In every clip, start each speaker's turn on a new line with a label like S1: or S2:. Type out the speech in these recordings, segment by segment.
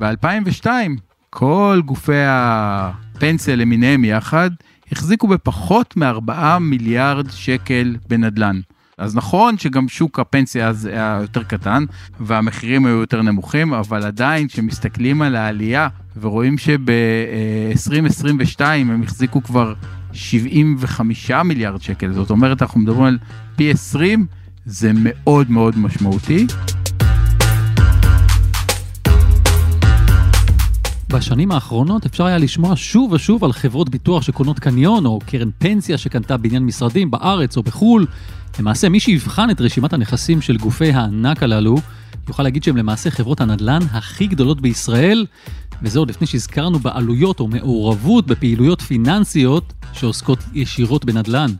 S1: ב-2002 כל גופי הפנסיה למיניהם יחד החזיקו בפחות מ-4 מיליארד שקל בנדל"ן. אז נכון שגם שוק הפנסיה אז היה יותר קטן והמחירים היו יותר נמוכים, אבל עדיין כשמסתכלים על העלייה ורואים שב-2022 הם החזיקו כבר 75 מיליארד שקל, זאת אומרת אנחנו מדברים על פי 20, זה מאוד מאוד משמעותי.
S2: בשנים האחרונות אפשר היה לשמוע שוב ושוב על חברות ביטוח שקונות קניון או קרן פנסיה שקנתה בניין משרדים בארץ או בחו"ל. למעשה, מי שיבחן את רשימת הנכסים של גופי הענק הללו, יוכל להגיד שהם למעשה חברות הנדל"ן הכי גדולות בישראל, וזה עוד לפני שהזכרנו בעלויות או מעורבות בפעילויות פיננסיות שעוסקות ישירות בנדל"ן.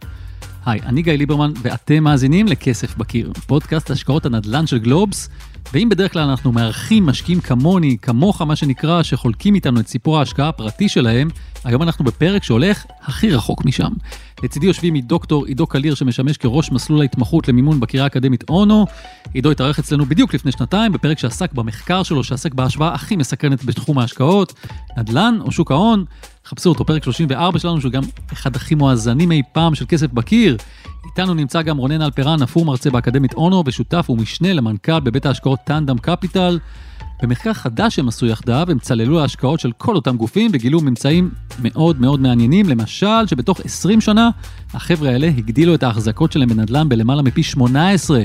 S2: היי, אני גיא ליברמן ואתם מאזינים לכסף בקיר, פודקאסט השקעות הנדל"ן של גלובס, ואם בדרך כלל אנחנו מארחים משקיעים כמוני, כמוך מה שנקרא, שחולקים איתנו את סיפור ההשקעה הפרטי שלהם, היום אנחנו בפרק שהולך הכי רחוק משם. לצידי יושבים מדוקטור עידו קליר שמשמש כראש מסלול ההתמחות למימון בקריאה האקדמית אונו. עידו התארח אצלנו בדיוק לפני שנתיים בפרק שעסק במחקר שלו, שעסק בהשוואה הכי מסקרנת בתחום ההשקעות, נדל"ן או שוק ההון. חפשו אותו, פרק 34 שלנו, שהוא גם אחד הכי מואזנים אי פעם של כסף בקיר. איתנו נמצא גם רונן אלפרן, אפור מרצה באקדמית אונו ושותף ומשנה למנכ"ל בבית ההשקעות טנדם קפיטל. במחקר חדש שהם עשו יחדיו, הם צללו להשקעות של כל אותם גופים וגילו ממצאים מאוד מאוד מעניינים, למשל שבתוך 20 שנה החבר'ה האלה הגדילו את ההחזקות שלהם בנדל"ן בלמעלה מפי 18.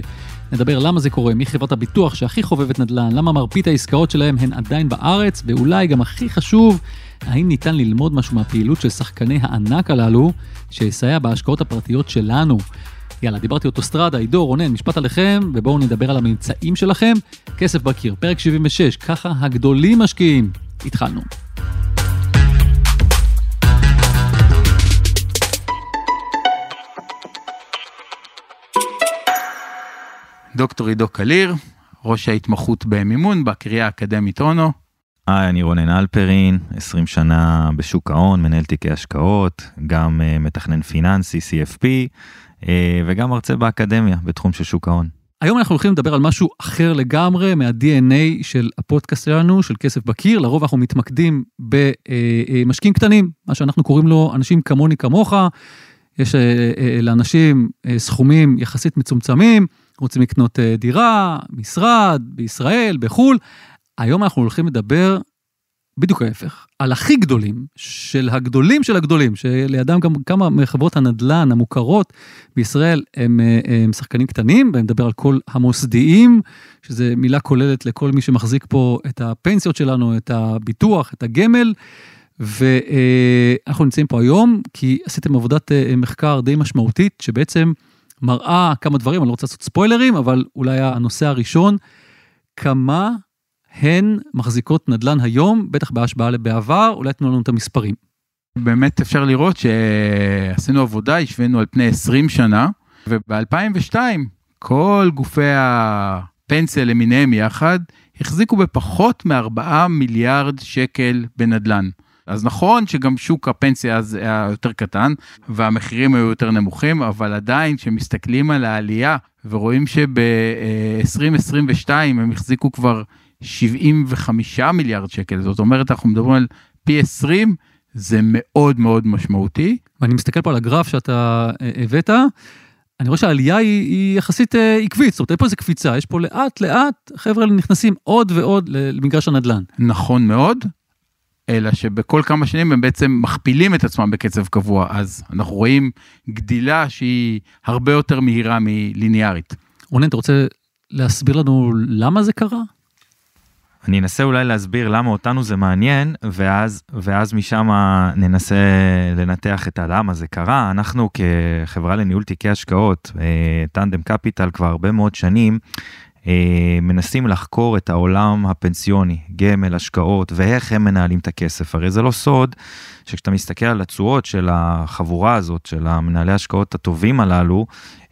S2: נדבר למה זה קורה, מי חברת הביטוח שהכי חובבת נדל"ן, למה מרבית העסקאות שלהם הן עדיין בארץ, ואולי גם הכי חשוב, האם ניתן ללמוד משהו מהפעילות של שחקני הענק הללו, שיסייע בהשקעות הפרטיות שלנו. יאללה, דיברתי אוטוסטרדה, עידו, רונן, משפט עליכם, ובואו נדבר על הממצאים שלכם. כסף בקיר, פרק 76, ככה הגדולים משקיעים. התחלנו.
S1: דוקטור עידו קליר, ראש ההתמחות במימון בקריאה האקדמית אונו.
S3: היי, אני רונן אלפרין, 20 שנה בשוק ההון, מנהל תיקי השקעות, גם uh, מתכנן פיננסי, CFP, uh, וגם מרצה באקדמיה בתחום של שוק ההון.
S2: היום אנחנו הולכים לדבר על משהו אחר לגמרי מה-DNA של הפודקאסט שלנו, של כסף בקיר. לרוב אנחנו מתמקדים במשקיעים קטנים, מה שאנחנו קוראים לו אנשים כמוני כמוך. יש לאנשים סכומים יחסית מצומצמים, רוצים לקנות דירה, משרד, בישראל, בחו"ל. היום אנחנו הולכים לדבר בדיוק ההפך, על הכי גדולים של הגדולים של הגדולים, שלידם גם כמה מחברות הנדל"ן המוכרות בישראל הם, הם שחקנים קטנים, ואני מדבר על כל המוסדיים, שזה מילה כוללת לכל מי שמחזיק פה את הפנסיות שלנו, את הביטוח, את הגמל. ואנחנו נמצאים פה היום כי עשיתם עבודת מחקר די משמעותית, שבעצם מראה כמה דברים, אני לא רוצה לעשות ספוילרים, אבל אולי הנושא הראשון, כמה הן מחזיקות נדל"ן היום, בטח בהשוואה לבעבר, אולי תנו לנו את המספרים.
S1: באמת אפשר לראות שעשינו עבודה, השווינו על פני 20 שנה, וב-2002 כל גופי הפנסיה למיניהם יחד החזיקו בפחות מ-4 מיליארד שקל בנדל"ן. אז נכון שגם שוק הפנסיה אז היה יותר קטן והמחירים היו יותר נמוכים, אבל עדיין כשמסתכלים על העלייה ורואים שב-2022 הם החזיקו כבר 75 מיליארד שקל, זאת אומרת אנחנו מדברים על פי 20, זה מאוד מאוד משמעותי.
S2: ואני מסתכל פה על הגרף שאתה הבאת, אני רואה שהעלייה היא, היא יחסית עקבית, זאת אומרת, אין פה איזה קפיצה, יש פה לאט לאט, חבר'ה נכנסים עוד ועוד למגרש הנדל"ן.
S1: נכון מאוד, אלא שבכל כמה שנים הם בעצם מכפילים את עצמם בקצב קבוע, אז אנחנו רואים גדילה שהיא הרבה יותר מהירה מליניארית.
S2: רונן, אתה רוצה להסביר לנו למה זה קרה?
S3: אני אנסה אולי להסביר למה אותנו זה מעניין, ואז, ואז משם ננסה לנתח את הלמה זה קרה. אנחנו כחברה לניהול תיקי השקעות, טנדם קפיטל כבר הרבה מאוד שנים, מנסים לחקור את העולם הפנסיוני, גמל, השקעות, ואיך הם מנהלים את הכסף. הרי זה לא סוד שכשאתה מסתכל על התשואות של החבורה הזאת, של המנהלי השקעות הטובים הללו,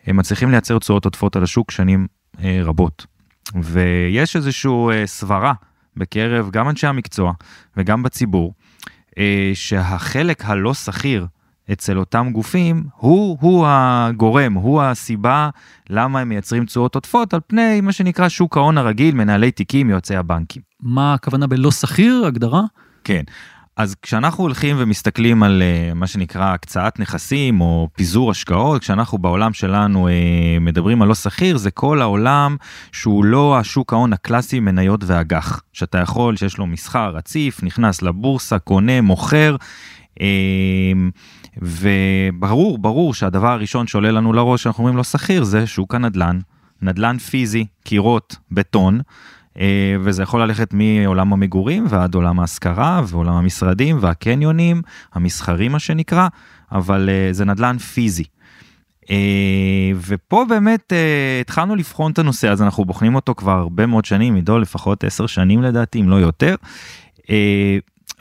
S3: הם מצליחים לייצר תשואות עודפות על השוק שנים רבות. ויש איזושהי סברה בקרב גם אנשי המקצוע וגם בציבור, שהחלק הלא שכיר אצל אותם גופים הוא, הוא הגורם, הוא הסיבה למה הם מייצרים תשואות עודפות על פני מה שנקרא שוק ההון הרגיל, מנהלי תיקים, יועצי הבנקים.
S2: מה הכוונה בלא שכיר, הגדרה?
S3: כן. אז כשאנחנו הולכים ומסתכלים על uh, מה שנקרא הקצאת נכסים או פיזור השקעות, כשאנחנו בעולם שלנו uh, מדברים על לא שכיר, זה כל העולם שהוא לא השוק ההון הקלאסי מניות ואג"ח, שאתה יכול, שיש לו מסחר רציף, נכנס לבורסה, קונה, מוכר. Uh, וברור, ברור שהדבר הראשון שעולה לנו לראש שאנחנו אומרים לא שכיר זה שוק הנדל"ן, נדל"ן פיזי, קירות, בטון. אה, וזה יכול ללכת מעולם המגורים ועד עולם ההשכרה ועולם המשרדים והקניונים, המסחרים מה שנקרא, אבל אה, זה נדל"ן פיזי. אה, ופה באמת התחלנו לבחון את הנושא הזה, אנחנו בוחנים אותו כבר הרבה מאוד שנים, עידו לפחות 10 שנים לדעתי, אם לא יותר.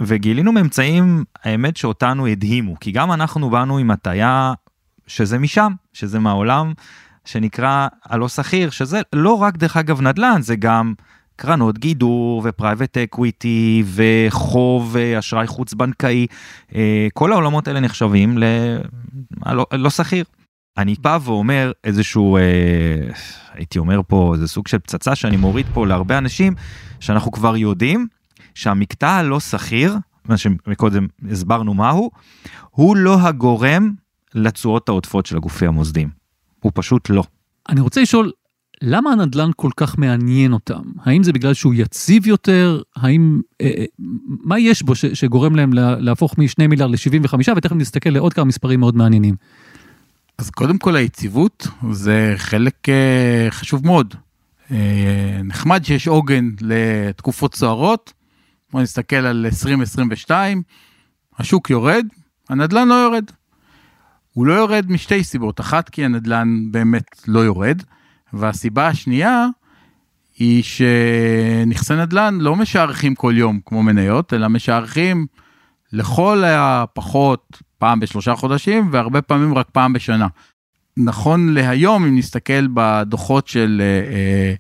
S3: וגילינו ממצאים, האמת שאותנו הדהימו, כי גם אנחנו באנו עם הטיה שזה משם, שזה מהעולם שנקרא הלא סחיר, שזה לא רק דרך אגב נדל"ן, זה גם קרנות גידור ו private equity וחוב אה, אשראי חוץ בנקאי, אה, כל העולמות האלה נחשבים ללא לא סחיר. אני בא ואומר איזשהו, אה, הייתי אומר פה, זה סוג של פצצה שאני מוריד פה להרבה אנשים, שאנחנו כבר יודעים שהמקטע הלא סחיר, מה שמקודם הסברנו מהו, הוא לא הגורם לתשואות העודפות של הגופי המוסדיים. הוא פשוט לא.
S2: אני רוצה לשאול, למה הנדל"ן כל כך מעניין אותם? האם זה בגלל שהוא יציב יותר? האם, אה, אה מה יש בו ש, שגורם להם להפוך מ-2 מיליארד ל-75 ותכף נסתכל לעוד כמה מספרים מאוד מעניינים.
S1: אז קודם כל היציבות זה חלק אה, חשוב מאוד. אה, נחמד שיש עוגן לתקופות סוערות. בוא נסתכל על 2022, השוק יורד, הנדל"ן לא יורד. הוא לא יורד משתי סיבות, אחת כי הנדל"ן באמת לא יורד. והסיבה השנייה היא שנכסי נדל"ן לא משערכים כל יום כמו מניות, אלא משערכים לכל הפחות פעם בשלושה חודשים והרבה פעמים רק פעם בשנה. נכון להיום, אם נסתכל בדוחות של אה, אה,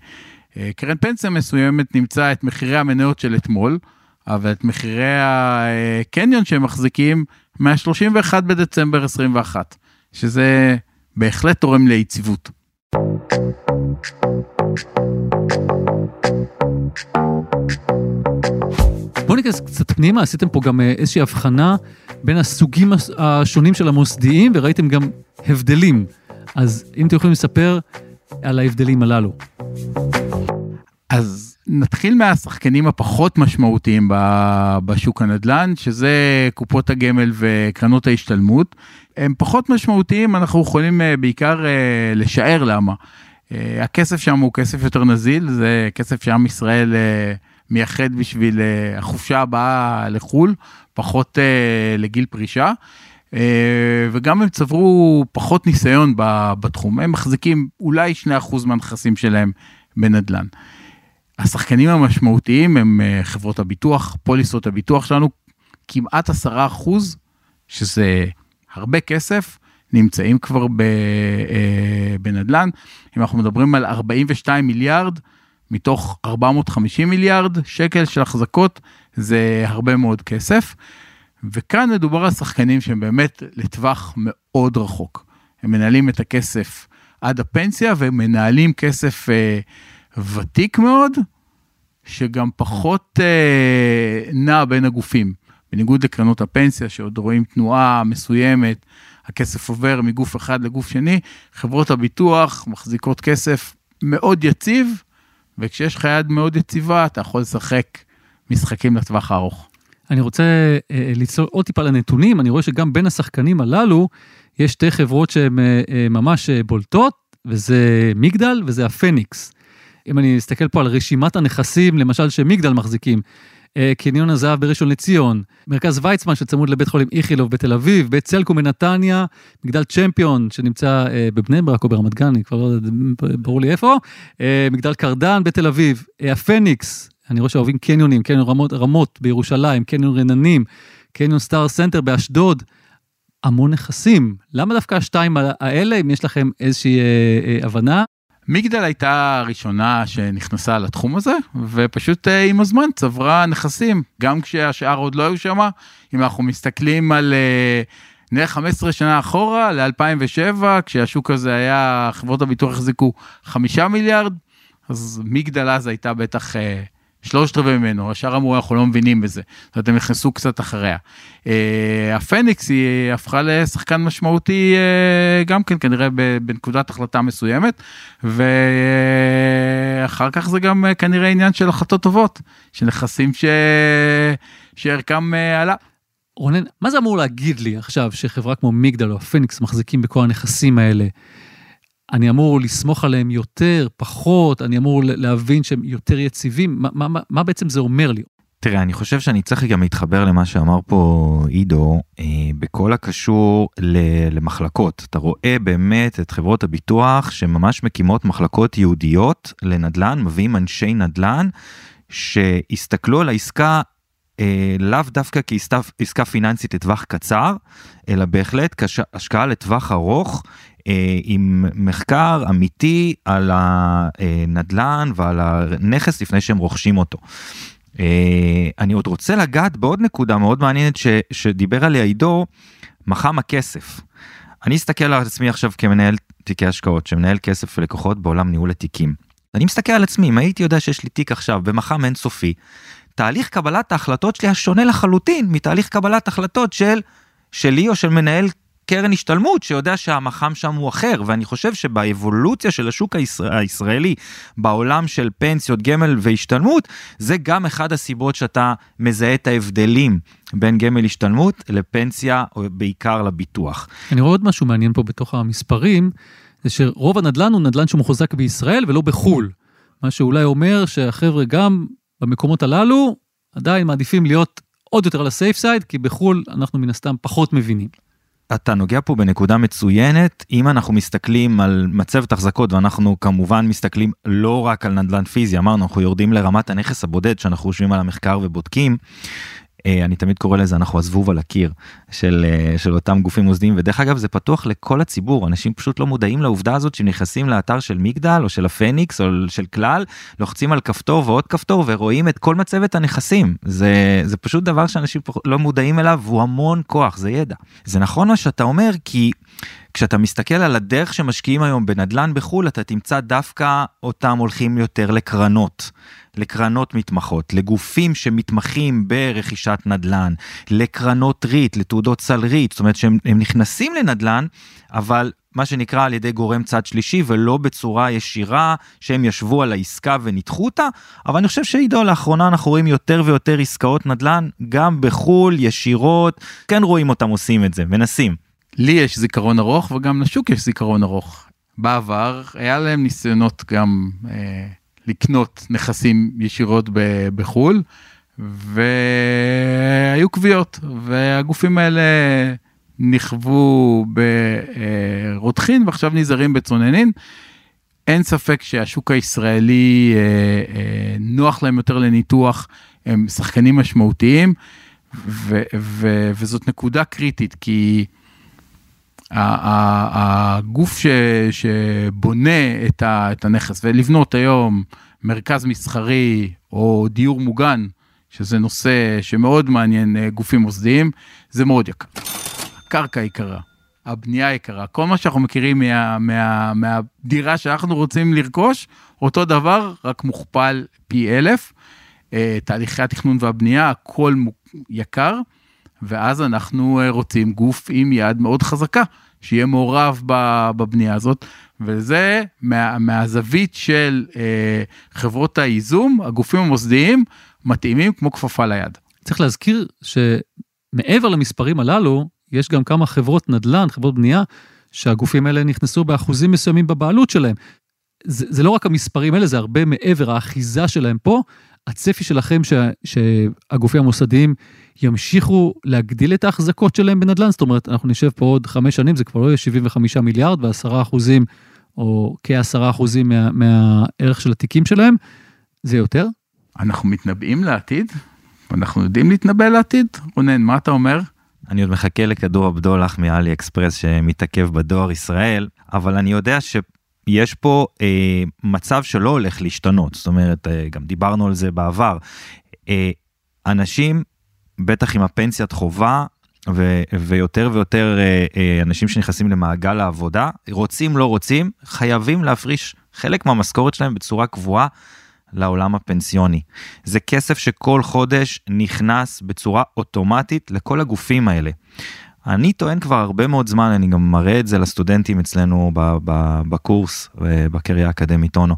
S1: אה, קרן פנסיה מסוימת, נמצא את מחירי המניות של אתמול, אבל את מחירי הקניון שהם מחזיקים מה-31 בדצמבר 21, שזה בהחלט תורם ליציבות.
S2: בוא ניכנס קצת פנימה, עשיתם פה גם אה, איזושהי הבחנה בין הסוגים השונים של המוסדיים וראיתם גם הבדלים. אז אם אתם יכולים לספר על ההבדלים הללו.
S1: אז נתחיל מהשחקנים הפחות משמעותיים בשוק הנדל"ן, שזה קופות הגמל וקרנות ההשתלמות. הם פחות משמעותיים, אנחנו יכולים אה, בעיקר אה, לשער למה. אה, הכסף שם הוא כסף יותר נזיל, זה כסף שעם ישראל מייחד בשביל החופשה הבאה לחו"ל, פחות לגיל פרישה. וגם הם צברו פחות ניסיון בתחום, הם מחזיקים אולי 2% מהנכסים שלהם בנדל"ן. השחקנים המשמעותיים הם חברות הביטוח, פוליסות הביטוח שלנו, כמעט 10%, שזה הרבה כסף נמצאים כבר אה, בנדל"ן. אם אנחנו מדברים על 42 מיליארד מתוך 450 מיליארד שקל של החזקות, זה הרבה מאוד כסף. וכאן מדובר על שחקנים שהם באמת לטווח מאוד רחוק. הם מנהלים את הכסף עד הפנסיה ומנהלים כסף אה, ותיק מאוד, שגם פחות אה, נע בין הגופים. בניגוד לקרנות הפנסיה שעוד רואים תנועה מסוימת, הכסף עובר מגוף אחד לגוף שני, חברות הביטוח מחזיקות כסף מאוד יציב, וכשיש לך יד מאוד יציבה, אתה יכול לשחק משחקים לטווח הארוך.
S2: אני רוצה אה, לצלול עוד טיפה לנתונים, אני רואה שגם בין השחקנים הללו, יש שתי חברות שהן אה, אה, ממש אה, בולטות, וזה מגדל וזה הפניקס. אם אני אסתכל פה על רשימת הנכסים, למשל שמגדל מחזיקים, אה, קניון הזהב בראשון לציון, מרכז ויצמן שצמוד לבית חולים איכילוב בתל אביב, בית סלקום בנתניה, מגדל צ'מפיון שנמצא אה, בבני ברק או ברמת גן, אני כבר לא יודע, ברור לי איפה, אה, מגדל קרדן בתל אביב, הפניקס, אני רואה שאוהבים קניונים, קניון רמות, רמות בירושלים, קניון רננים, קניון סטאר סנטר באשדוד. המון נכסים. למה דווקא השתיים האלה, אם יש לכם איזושהי אה, אה, הבנה?
S1: מגדל הייתה הראשונה שנכנסה לתחום הזה, ופשוט אה, עם הזמן צברה נכסים, גם כשהשאר עוד לא היו שם. אם אנחנו מסתכלים על אה, נראה 15 שנה אחורה, ל-2007, כשהשוק הזה היה, חברות הביטוח החזיקו 5 מיליארד, אז מגדל אז הייתה בטח אה, שלושת רבעי ממנו, השאר אמרו אנחנו לא מבינים בזה, זאת אומרת הם נכנסו קצת אחריה. אה, הפניקס היא הפכה לשחקן משמעותי אה, גם כן כנראה בנקודת החלטה מסוימת, ואחר כך זה גם אה, כנראה עניין של החלטות טובות, של נכסים ש... שערכם עלה.
S2: רונן, מה זה אמור להגיד לי עכשיו שחברה כמו מיגדל או הפניקס מחזיקים בכל הנכסים האלה? אני אמור לסמוך עליהם יותר, פחות, אני אמור להבין שהם יותר יציבים, מה, מה, מה בעצם זה אומר לי?
S3: תראה, אני חושב שאני צריך גם להתחבר למה שאמר פה עידו, אה, בכל הקשור למחלקות. אתה רואה באמת את חברות הביטוח שממש מקימות מחלקות ייעודיות לנדל"ן, מביאים אנשי נדל"ן שהסתכלו על העסקה אה, לאו דווקא כעסקה פיננסית לטווח קצר, אלא בהחלט כשהשקעה לטווח ארוך, אה, עם מחקר אמיתי על הנדל"ן ועל הנכס לפני שהם רוכשים אותו. אה, אני עוד רוצה לגעת בעוד נקודה מאוד מעניינת ש, שדיבר עליה עידו, מחם הכסף. אני אסתכל על עצמי עכשיו כמנהל תיקי השקעות, שמנהל כסף ללקוחות בעולם ניהול התיקים. אני מסתכל על עצמי, אם הייתי יודע שיש לי תיק עכשיו במחם אינסופי, תהליך קבלת ההחלטות שלי היה שונה לחלוטין מתהליך קבלת החלטות של שלי או של מנהל קרן השתלמות שיודע שהמח"מ שם הוא אחר ואני חושב שבאבולוציה של השוק הישראל, הישראלי בעולם של פנסיות גמל והשתלמות זה גם אחד הסיבות שאתה מזהה את ההבדלים בין גמל השתלמות לפנסיה או בעיקר לביטוח.
S2: אני רואה עוד משהו מעניין פה בתוך המספרים זה שרוב הנדל"ן הוא נדל"ן שמוחזק בישראל ולא בחו"ל. מה שאולי אומר שהחבר'ה גם במקומות הללו עדיין מעדיפים להיות עוד יותר על הסייף סייד כי בחו"ל אנחנו מן הסתם פחות מבינים.
S3: אתה נוגע פה בנקודה מצוינת אם אנחנו מסתכלים על מצבת החזקות ואנחנו כמובן מסתכלים לא רק על נדל"ן פיזי אמרנו אנחנו יורדים לרמת הנכס הבודד שאנחנו יושבים על המחקר ובודקים אני תמיד קורא לזה אנחנו הזבוב על הקיר של אה, של אותם גופים מוסדיים ודרך אגב זה פתוח לכל הציבור אנשים פשוט לא מודעים לעובדה הזאת שנכנסים לאתר של מגדל או של הפניקס או של כלל לוחצים על כפתור ועוד כפתור ורואים את כל מצבת הנכסים זה זה פשוט דבר שאנשים לא מודעים אליו והוא המון כוח זה ידע זה נכון מה שאתה אומר כי. כשאתה מסתכל על הדרך שמשקיעים היום בנדל"ן בחו"ל אתה תמצא דווקא אותם הולכים יותר לקרנות. לקרנות מתמחות, לגופים שמתמחים ברכישת נדל"ן, לקרנות ריט, לתעודות סל ריט, זאת אומרת שהם נכנסים לנדל"ן, אבל מה שנקרא על ידי גורם צד שלישי ולא בצורה ישירה שהם ישבו על העסקה וניתחו אותה, אבל אני חושב שעידו לאחרונה אנחנו רואים יותר ויותר עסקאות נדל"ן גם בחו"ל ישירות, כן רואים אותם עושים את זה, מנסים.
S1: לי יש זיכרון ארוך וגם לשוק יש זיכרון ארוך. בעבר היה להם ניסיונות גם אה, לקנות נכסים ישירות בחו"ל, והיו קביעות, והגופים האלה נכוו ברותחין ועכשיו נזהרים בצוננין. אין ספק שהשוק הישראלי אה, אה, נוח להם יותר לניתוח, הם שחקנים משמעותיים, ו, ו, וזאת נקודה קריטית, כי הגוף ש, שבונה את, ה, את הנכס ולבנות היום מרכז מסחרי או דיור מוגן, שזה נושא שמאוד מעניין אה, גופים מוסדיים, זה מאוד יקר. הקרקע יקרה, הבנייה יקרה, כל מה שאנחנו מכירים מה, מה, מהדירה שאנחנו רוצים לרכוש, אותו דבר, רק מוכפל פי אלף. אה, תהליכי התכנון והבנייה, הכל יקר. ואז אנחנו אה, רוצים גוף עם יד מאוד חזקה, שיהיה מעורב בבנייה הזאת, וזה מה, מהזווית של אה, חברות הייזום, הגופים המוסדיים מתאימים כמו כפפה ליד.
S2: צריך להזכיר שמעבר למספרים הללו, יש גם כמה חברות נדל"ן, חברות בנייה, שהגופים האלה נכנסו באחוזים מסוימים בבעלות שלהם. זה, זה לא רק המספרים האלה, זה הרבה מעבר, האחיזה שלהם פה. הצפי שלכם ש, שהגופים המוסדיים ימשיכו להגדיל את ההחזקות שלהם בנדל"ן, זאת אומרת, אנחנו נשב פה עוד חמש שנים, זה כבר לא יהיה 75 מיליארד ועשרה אחוזים, או כעשרה אחוזים מה, מהערך של התיקים שלהם, זה יותר?
S1: אנחנו מתנבאים לעתיד, אנחנו יודעים להתנבא לעתיד. רונן, מה אתה אומר?
S3: אני עוד מחכה לכדור הבדולח מאלי אקספרס שמתעכב בדואר ישראל, אבל אני יודע ש... יש פה אה, מצב שלא הולך להשתנות, זאת אומרת, אה, גם דיברנו על זה בעבר. אה, אנשים, בטח עם הפנסיית חובה, ו- ויותר ויותר אה, אה, אנשים שנכנסים למעגל העבודה, רוצים לא רוצים, חייבים להפריש חלק מהמשכורת שלהם בצורה קבועה לעולם הפנסיוני. זה כסף שכל חודש נכנס בצורה אוטומטית לכל הגופים האלה. אני טוען כבר הרבה מאוד זמן, אני גם מראה את זה לסטודנטים אצלנו בקורס אה, בקריה האקדמית אונו.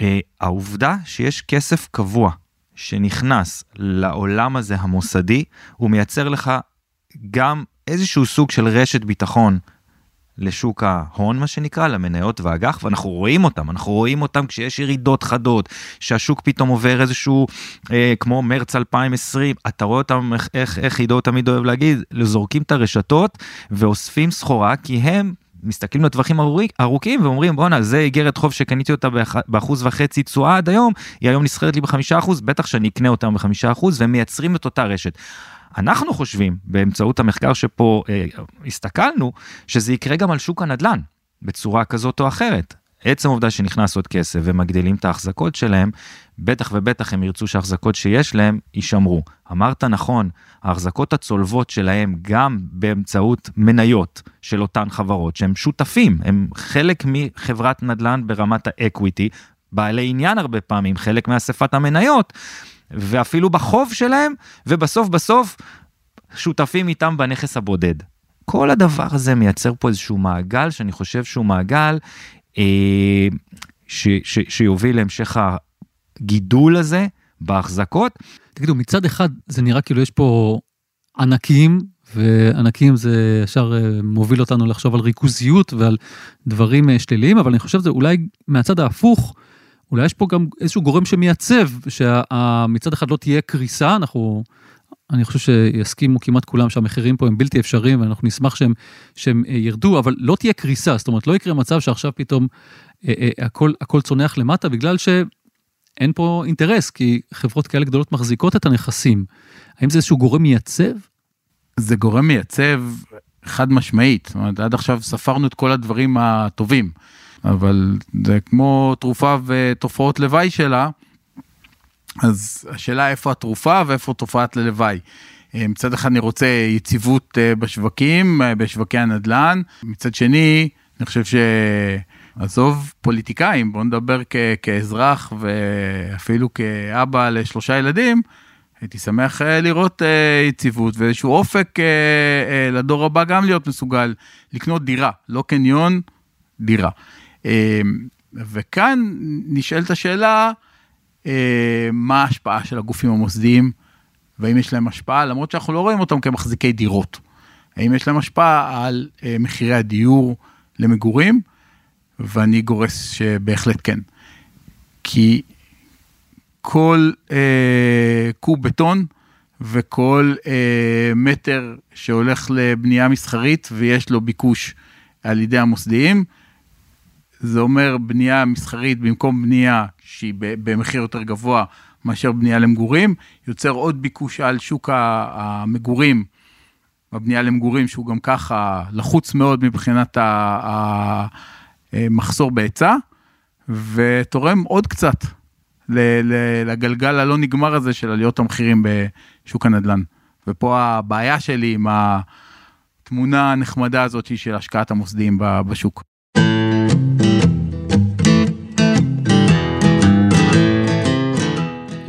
S3: אה, העובדה שיש כסף קבוע שנכנס לעולם הזה המוסדי, הוא מייצר לך גם איזשהו סוג של רשת ביטחון לשוק ההון מה שנקרא למניות ואג"ח ואנחנו רואים אותם. אנחנו רואים אותם כשיש ירידות חדות שהשוק פתאום עובר איזשהו אה, כמו מרץ 2020 אתה רואה אותם איך איך, איך עידו תמיד אוהב להגיד זורקים את הרשתות ואוספים סחורה כי הם מסתכלים לטווחים ארוכים ואומרים בואנה זה איגרת חוב שקניתי אותה באחוז וחצי תשואה עד היום היא היום נסחרת לי בחמישה אחוז בטח שאני אקנה אותם בחמישה אחוז והם מייצרים את אותה רשת. אנחנו חושבים באמצעות המחקר שפה אה, הסתכלנו שזה יקרה גם על שוק הנדל"ן בצורה כזאת או אחרת. עצם העובדה שנכנס עוד כסף ומגדילים את ההחזקות שלהם, בטח ובטח הם ירצו שההחזקות שיש להם יישמרו. אמרת נכון, ההחזקות הצולבות שלהם גם באמצעות מניות של אותן חברות שהם שותפים, הם חלק מחברת נדל"ן ברמת האקוויטי, בעלי עניין הרבה פעמים, חלק מאספת המניות, ואפילו בחוב שלהם, ובסוף בסוף שותפים איתם בנכס הבודד. כל הדבר הזה מייצר פה איזשהו מעגל שאני חושב שהוא מעגל ש, ש, שיוביל להמשך הגידול הזה בהחזקות.
S2: תגידו, מצד אחד זה נראה כאילו יש פה ענקים, וענקים זה ישר אה, מוביל אותנו לחשוב על ריכוזיות ועל דברים אה, שליליים, אבל אני חושב שזה אולי מהצד ההפוך, אולי יש פה גם איזשהו גורם שמייצב, שמצד אחד לא תהיה קריסה, אנחנו, אני חושב שיסכימו כמעט כולם שהמחירים פה הם בלתי אפשריים, ואנחנו נשמח שהם, שהם אה, ירדו, אבל לא תהיה קריסה, זאת אומרת, לא יקרה מצב שעכשיו פתאום אה, אה, הכל, הכל צונח למטה, בגלל שאין פה אינטרס, כי חברות כאלה גדולות מחזיקות את הנכסים. האם זה איזשהו גורם מייצב?
S1: זה גורם מייצב חד משמעית, זאת אומרת, עד עכשיו ספרנו את כל הדברים הטובים. אבל זה כמו תרופה ותופעות לוואי שלה, אז השאלה איפה התרופה ואיפה תופעת ללוואי. אה, מצד אחד אני רוצה יציבות אה, בשווקים, אה, בשווקי הנדל"ן, מצד שני, אני חושב שעזוב פוליטיקאים, בוא נדבר כ- כאזרח ואפילו כאבא לשלושה ילדים, הייתי שמח לראות יציבות ואיזשהו אופק לדור הבא גם להיות מסוגל לקנות דירה, לא קניון, דירה. וכאן נשאלת השאלה, מה ההשפעה של הגופים המוסדיים, והאם יש להם השפעה, למרות שאנחנו לא רואים אותם כמחזיקי דירות. האם יש להם השפעה על אה, מחירי הדיור למגורים, ואני גורס שבהחלט כן. כי כל אה, קוב בטון וכל אה, מטר שהולך לבנייה מסחרית ויש לו ביקוש על ידי המוסדיים, זה אומר בנייה מסחרית במקום בנייה שהיא במחיר יותר גבוה מאשר בנייה למגורים, יוצר עוד ביקוש על שוק המגורים, הבנייה למגורים שהוא גם ככה לחוץ מאוד מבחינת המחסור בהיצע, ותורם עוד קצת לגלגל הלא נגמר הזה של עליות המחירים בשוק הנדל"ן. ופה הבעיה שלי עם התמונה הנחמדה הזאת של השקעת המוסדיים בשוק.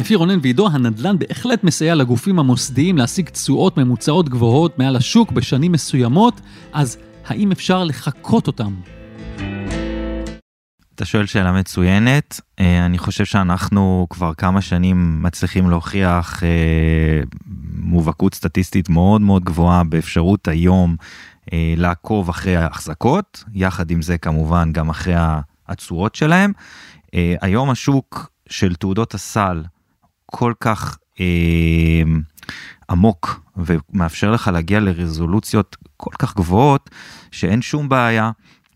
S2: לפי רונן ועידו, הנדל"ן בהחלט מסייע לגופים המוסדיים להשיג תשואות ממוצעות גבוהות מעל השוק בשנים מסוימות, אז האם אפשר לחקות אותם?
S3: אתה שואל שאלה מצוינת, אה, אני חושב שאנחנו כבר כמה שנים מצליחים להוכיח אה, מובהקות סטטיסטית מאוד מאוד גבוהה באפשרות היום אה, לעקוב אחרי ההחזקות, יחד עם זה כמובן גם אחרי התשואות שלהם. היום השוק של תעודות הסל כל כך אה, עמוק ומאפשר לך להגיע לרזולוציות כל כך גבוהות שאין שום בעיה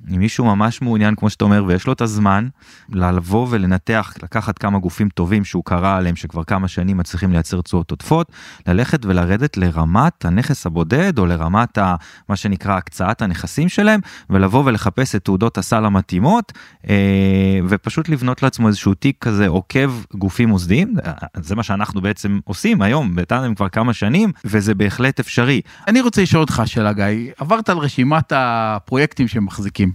S3: אם מישהו ממש מעוניין כמו שאתה אומר ויש לו את הזמן לבוא ולנתח לקחת כמה גופים טובים שהוא קרא עליהם שכבר כמה שנים מצליחים לייצר תשואות עודפות ללכת ולרדת לרמת הנכס הבודד או לרמת ה, מה שנקרא הקצאת הנכסים שלהם ולבוא ולחפש את תעודות הסל המתאימות אה, ופשוט לבנות לעצמו איזשהו תיק כזה עוקב גופים מוסדיים זה מה שאנחנו בעצם עושים היום בטענם כבר כמה שנים וזה בהחלט אפשרי.
S1: אני רוצה לשאול אותך שאלה גיא עברת על רשימת הפרויקטים שמחזיקים.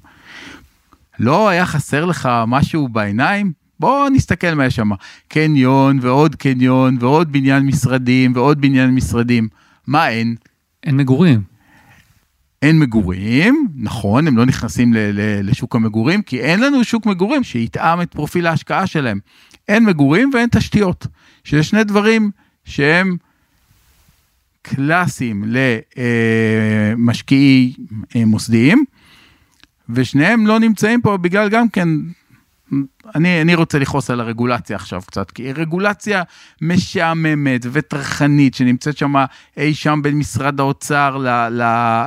S1: לא היה חסר לך משהו בעיניים? בואו נסתכל מה יש שם. קניון ועוד קניון ועוד בניין משרדים ועוד בניין משרדים. מה אין?
S2: אין מגורים.
S1: אין מגורים, נכון, הם לא נכנסים ל- ל- לשוק המגורים, כי אין לנו שוק מגורים שיתאם את פרופיל ההשקעה שלהם. אין מגורים ואין תשתיות, שזה שני דברים שהם קלאסיים למשקיעי אה, מוסדיים, ושניהם לא נמצאים פה בגלל גם כן, אני, אני רוצה לכעוס על הרגולציה עכשיו קצת, כי רגולציה משעממת וטרחנית שנמצאת שם אי שם בין משרד האוצר ל, ל,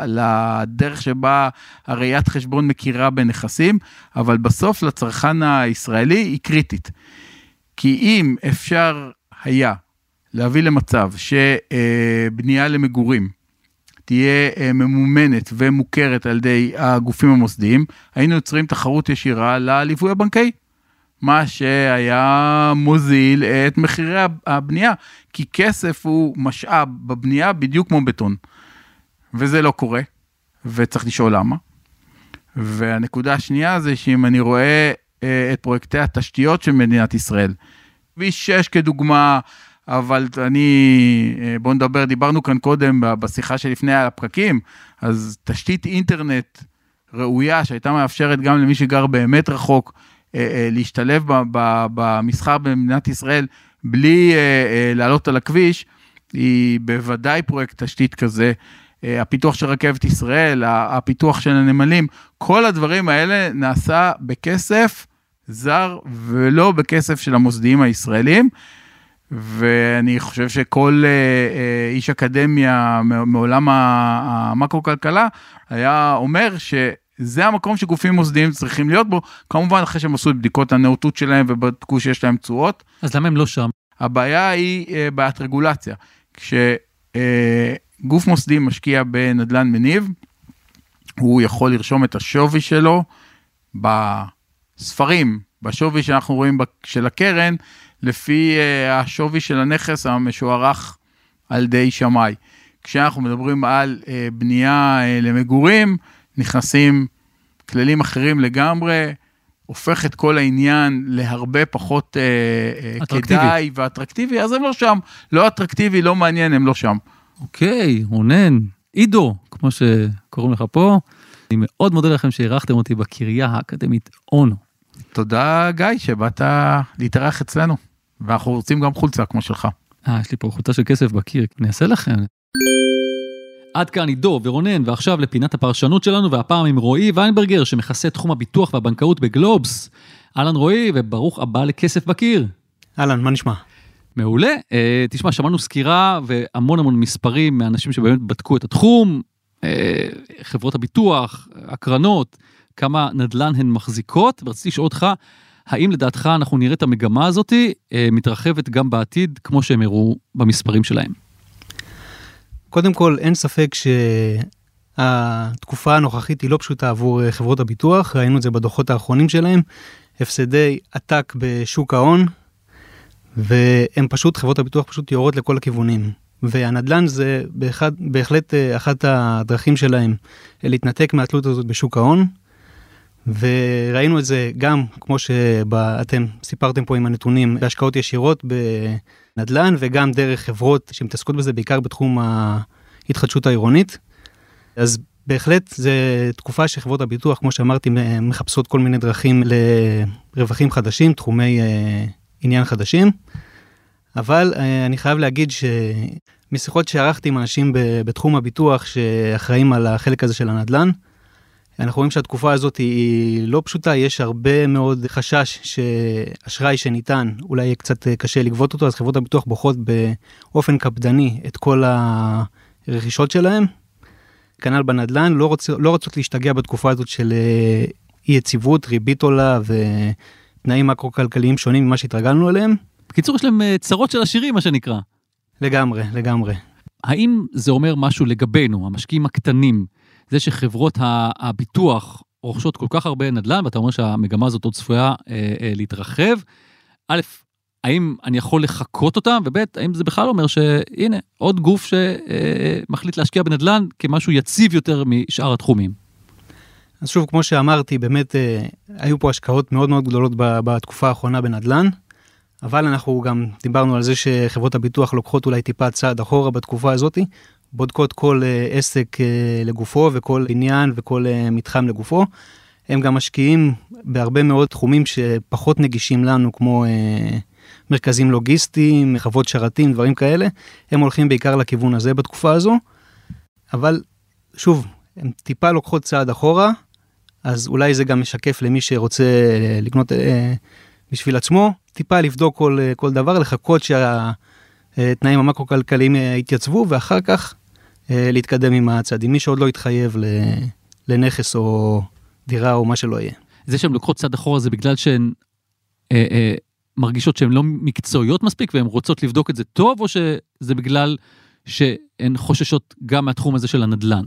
S1: לדרך שבה הראיית חשבון מכירה בנכסים, אבל בסוף לצרכן הישראלי היא קריטית. כי אם אפשר היה להביא למצב שבנייה למגורים תהיה אה, ממומנת ומוכרת על ידי הגופים המוסדיים, היינו יוצרים תחרות ישירה לליווי הבנקאי. מה שהיה מוזיל את מחירי הבנייה, כי כסף הוא משאב בבנייה בדיוק כמו בטון. וזה לא קורה, וצריך לשאול למה. והנקודה השנייה זה שאם אני רואה אה, את פרויקטי התשתיות של מדינת ישראל, כביש 6 כדוגמה, אבל אני, אה, בואו נדבר, דיברנו כאן קודם בשיחה שלפני הפרקים, אז תשתית אינטרנט ראויה שהייתה מאפשרת גם למי שגר באמת רחוק אה, אה, להשתלב במסחר במדינת ישראל בלי לעלות על הכביש, היא בוודאי פרויקט תשתית כזה. הפיתוח של רכבת ישראל, הפיתוח של הנמלים, כל הדברים האלה נעשה בכסף זר ולא בכסף של המוסדיים הישראלים. ואני חושב שכל אה, אה, איש אקדמיה מעולם המקרו-כלכלה היה אומר שזה המקום שגופים מוסדיים צריכים להיות בו, כמובן אחרי שהם עשו את בדיקות הנאותות שלהם ובדקו שיש להם תשואות.
S2: אז למה הם לא שם?
S1: הבעיה היא אה, בעיית רגולציה. כשגוף מוסדי משקיע בנדל"ן מניב, הוא יכול לרשום את השווי שלו בספרים, בשווי שאנחנו רואים של הקרן, לפי uh, השווי של הנכס המשוערך על ידי שמאי. כשאנחנו מדברים על uh, בנייה uh, למגורים, נכנסים כללים אחרים לגמרי, הופך את כל העניין להרבה פחות אטרקטיבי. כדאי ואטרקטיבי, אז הם לא שם. לא אטרקטיבי, לא מעניין, הם לא שם.
S2: אוקיי, רונן, עידו, כמו שקוראים לך פה, אני מאוד מודה לכם שאירחתם אותי בקריה האקדמית אונו.
S1: תודה, גיא, שבאת להתארח אצלנו. ואנחנו רוצים גם חולצה כמו שלך.
S2: אה, יש לי פה חולצה של כסף בקיר, אני אעשה לכם. עד כאן עידו ורונן, ועכשיו לפינת הפרשנות שלנו, והפעם עם רועי ויינברגר, שמכסה תחום הביטוח והבנקאות בגלובס. אהלן רועי, וברוך הבא לכסף בקיר.
S4: אהלן, מה נשמע?
S2: מעולה. אה, תשמע, שמענו סקירה והמון המון מספרים מאנשים שבאמת בדקו את התחום, אה, חברות הביטוח, הקרנות, כמה נדל"ן הן מחזיקות, ורציתי לשאול אותך, האם לדעתך אנחנו נראה את המגמה הזאת אה, מתרחבת גם בעתיד, כמו שהם הראו במספרים שלהם?
S4: קודם כל, אין ספק שהתקופה הנוכחית היא לא פשוטה עבור אה, חברות הביטוח, ראינו את זה בדוחות האחרונים שלהם, הפסדי עתק בשוק ההון, והם פשוט, חברות הביטוח פשוט יורות לכל הכיוונים. והנדל"ן זה באחד, בהחלט אה, אחת הדרכים שלהם להתנתק מהתלות הזאת בשוק ההון. וראינו את זה גם, כמו שאתם סיפרתם פה עם הנתונים, בהשקעות ישירות בנדל"ן, וגם דרך חברות שמתעסקות בזה בעיקר בתחום ההתחדשות העירונית. אז בהחלט זו תקופה שחברות הביטוח, כמו שאמרתי, מחפשות כל מיני דרכים לרווחים חדשים, תחומי אה, עניין חדשים. אבל אה, אני חייב להגיד שמשיחות שערכתי עם אנשים בתחום הביטוח שאחראים על החלק הזה של הנדל"ן, אנחנו רואים שהתקופה הזאת היא לא פשוטה, יש הרבה מאוד חשש שאשראי שניתן, אולי יהיה קצת קשה לגבות אותו, אז חברות הביטוח בוחרות באופן קפדני את כל הרכישות שלהם. כנ"ל בנדל"ן, לא, רוצ, לא רוצות להשתגע בתקופה הזאת של אה, אי יציבות, ריבית עולה ותנאים מקרו-כלכליים שונים ממה שהתרגלנו אליהם.
S2: בקיצור, יש להם אה, צרות של עשירים, מה שנקרא.
S4: לגמרי, לגמרי.
S2: האם זה אומר משהו לגבינו, המשקיעים הקטנים? זה שחברות הביטוח רוכשות כל כך הרבה נדל"ן, ואתה אומר שהמגמה הזאת עוד צפויה אה, אה, להתרחב. א', האם אני יכול לחקות אותם, וב', האם זה בכלל אומר שהנה, עוד גוף שמחליט אה, להשקיע בנדל"ן כמשהו יציב יותר משאר התחומים?
S4: אז שוב, כמו שאמרתי, באמת אה, היו פה השקעות מאוד מאוד גדולות בתקופה האחרונה בנדל"ן, אבל אנחנו גם דיברנו על זה שחברות הביטוח לוקחות אולי טיפה צעד אחורה בתקופה הזאת, בודקות כל אה, עסק אה, לגופו וכל עניין וכל אה, מתחם לגופו. הם גם משקיעים בהרבה מאוד תחומים שפחות נגישים לנו, כמו אה, מרכזים לוגיסטיים, חוות שרתים, דברים כאלה. הם הולכים בעיקר לכיוון הזה בתקופה הזו, אבל שוב, הם טיפה לוקחות צעד אחורה, אז אולי זה גם משקף למי שרוצה לקנות אה, בשביל עצמו, טיפה לבדוק כל, כל דבר, לחכות שהתנאים המקרו-כלכליים יתייצבו, ואחר כך להתקדם עם הצעדים. מי שעוד לא התחייב לנכס או דירה או מה שלא יהיה.
S2: זה שהן לוקחות צעד אחורה זה בגלל שהן אה, אה, מרגישות שהן לא מקצועיות מספיק והן רוצות לבדוק את זה טוב, או שזה בגלל שהן חוששות גם מהתחום הזה של הנדל"ן?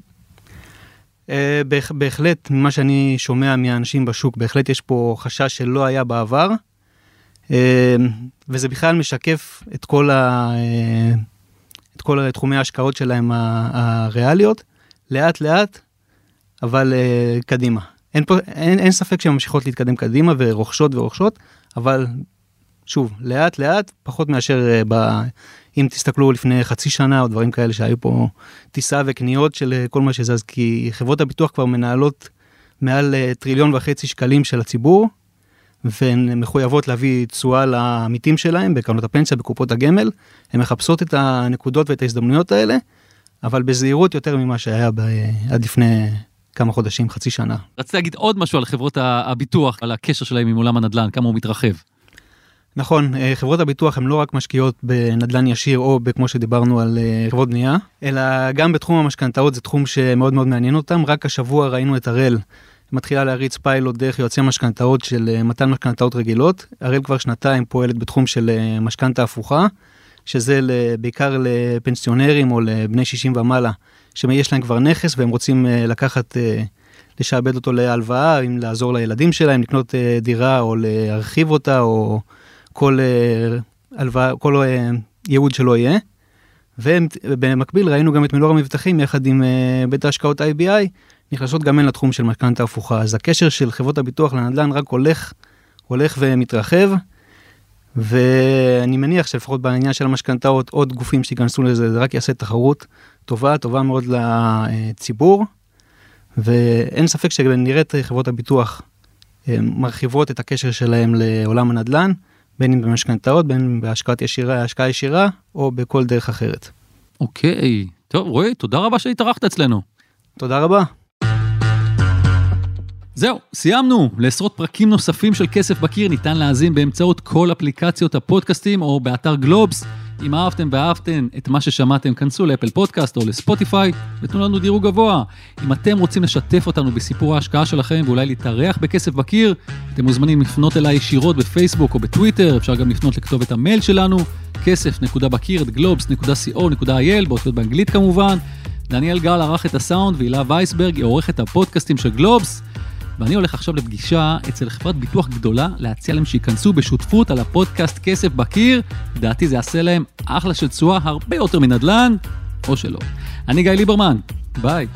S4: אה, בהח- בהחלט, ממה שאני שומע מהאנשים בשוק, בהחלט יש פה חשש שלא היה בעבר, אה, וזה בכלל משקף את כל, ה, אה, כל תחומי ההשקעות שלהם הריאליות, לאט לאט, אבל אה, קדימה. אין, פה, אין, אין ספק שהן ממשיכות להתקדם קדימה ורוכשות ורוכשות, אבל שוב, לאט לאט, פחות מאשר אה, ב... אם תסתכלו לפני חצי שנה או דברים כאלה שהיו פה טיסה וקניות של אה, כל מה שזז, כי חברות הביטוח כבר מנהלות מעל אה, טריליון וחצי שקלים של הציבור, והן מחויבות להביא תשואה לעמיתים שלהם בקרנות הפנסיה, בקופות הגמל, הן מחפשות את הנקודות ואת ההזדמנויות האלה, אבל בזהירות יותר ממה שהיה ב... עד לפני כמה חודשים, חצי שנה.
S2: רציתי להגיד עוד משהו על חברות הביטוח, על הקשר שלהם עם עולם הנדל"ן, כמה הוא מתרחב.
S4: נכון, אה, חברות הביטוח הן לא רק משקיעות בנדל"ן ישיר או כמו שדיברנו על אה, חברות בנייה, אלא גם בתחום המשכנתאות זה תחום שמאוד מאוד מעניין אותם. רק השבוע ראינו את הראל מתחילה להריץ פיילוט דרך יועצי משכנתאות של אה, מתן משכנתאות רגילות. הראל כבר שנתיים פועלת בתחום של אה, משכנתה הפוכה, שזה בעיקר לפנסיונרים או לבני 60 ומעלה, שיש להם כבר נכס והם רוצים אה, לקחת, לשעבד אותו להלוואה, אם לעזור לילדים שלהם לקנות דירה או להרחיב אותה או כל אה, הלוואה, כל ייעוד שלא יהיה. ובמקביל ראינו גם את מנור המבטחים יחד עם בית ההשקעות IBI נכנסות גם הן לתחום של משכנתה הפוכה. אז הקשר של חברות הביטוח לנדל"ן רק הולך, הולך ומתרחב, ואני מניח שלפחות בעניין של המשכנתאות עוד גופים שייכנסו לזה, זה רק יעשה תחרות טובה, טובה מאוד לציבור, ואין ספק שנראה את חברות הביטוח מרחיבות את הקשר שלהם לעולם הנדל"ן, בין אם במשכנתאות, בין אם בהשקעת ישירה, השקעה ישירה, או בכל דרך אחרת.
S2: אוקיי, טוב, רועי, תודה רבה שהתארחת אצלנו.
S4: תודה רבה.
S2: זהו, סיימנו. לעשרות פרקים נוספים של כסף בקיר ניתן להאזין באמצעות כל אפליקציות הפודקאסטים או באתר גלובס. אם אהבתם ואהבתם את מה ששמעתם, כנסו לאפל פודקאסט או לספוטיפיי ותנו לנו דירוג גבוה. אם אתם רוצים לשתף אותנו בסיפור ההשקעה שלכם ואולי להתארח בכסף בקיר, אתם מוזמנים לפנות אליי ישירות בפייסבוק או בטוויטר, אפשר גם לפנות לכתובת המייל שלנו, כסף.בקיר@globes.co.il, באותיות באנגלית כמובן. דניאל גל ערך את הסאונד והילה וייסברג היא עורכת הפודקאסטים של גלובס. ואני הולך עכשיו לפגישה אצל חברת ביטוח גדולה להציע להם שייכנסו בשותפות על הפודקאסט כסף בקיר. לדעתי זה יעשה להם אחלה של תשואה הרבה יותר מנדל"ן, או שלא. אני גיא ליברמן, ביי.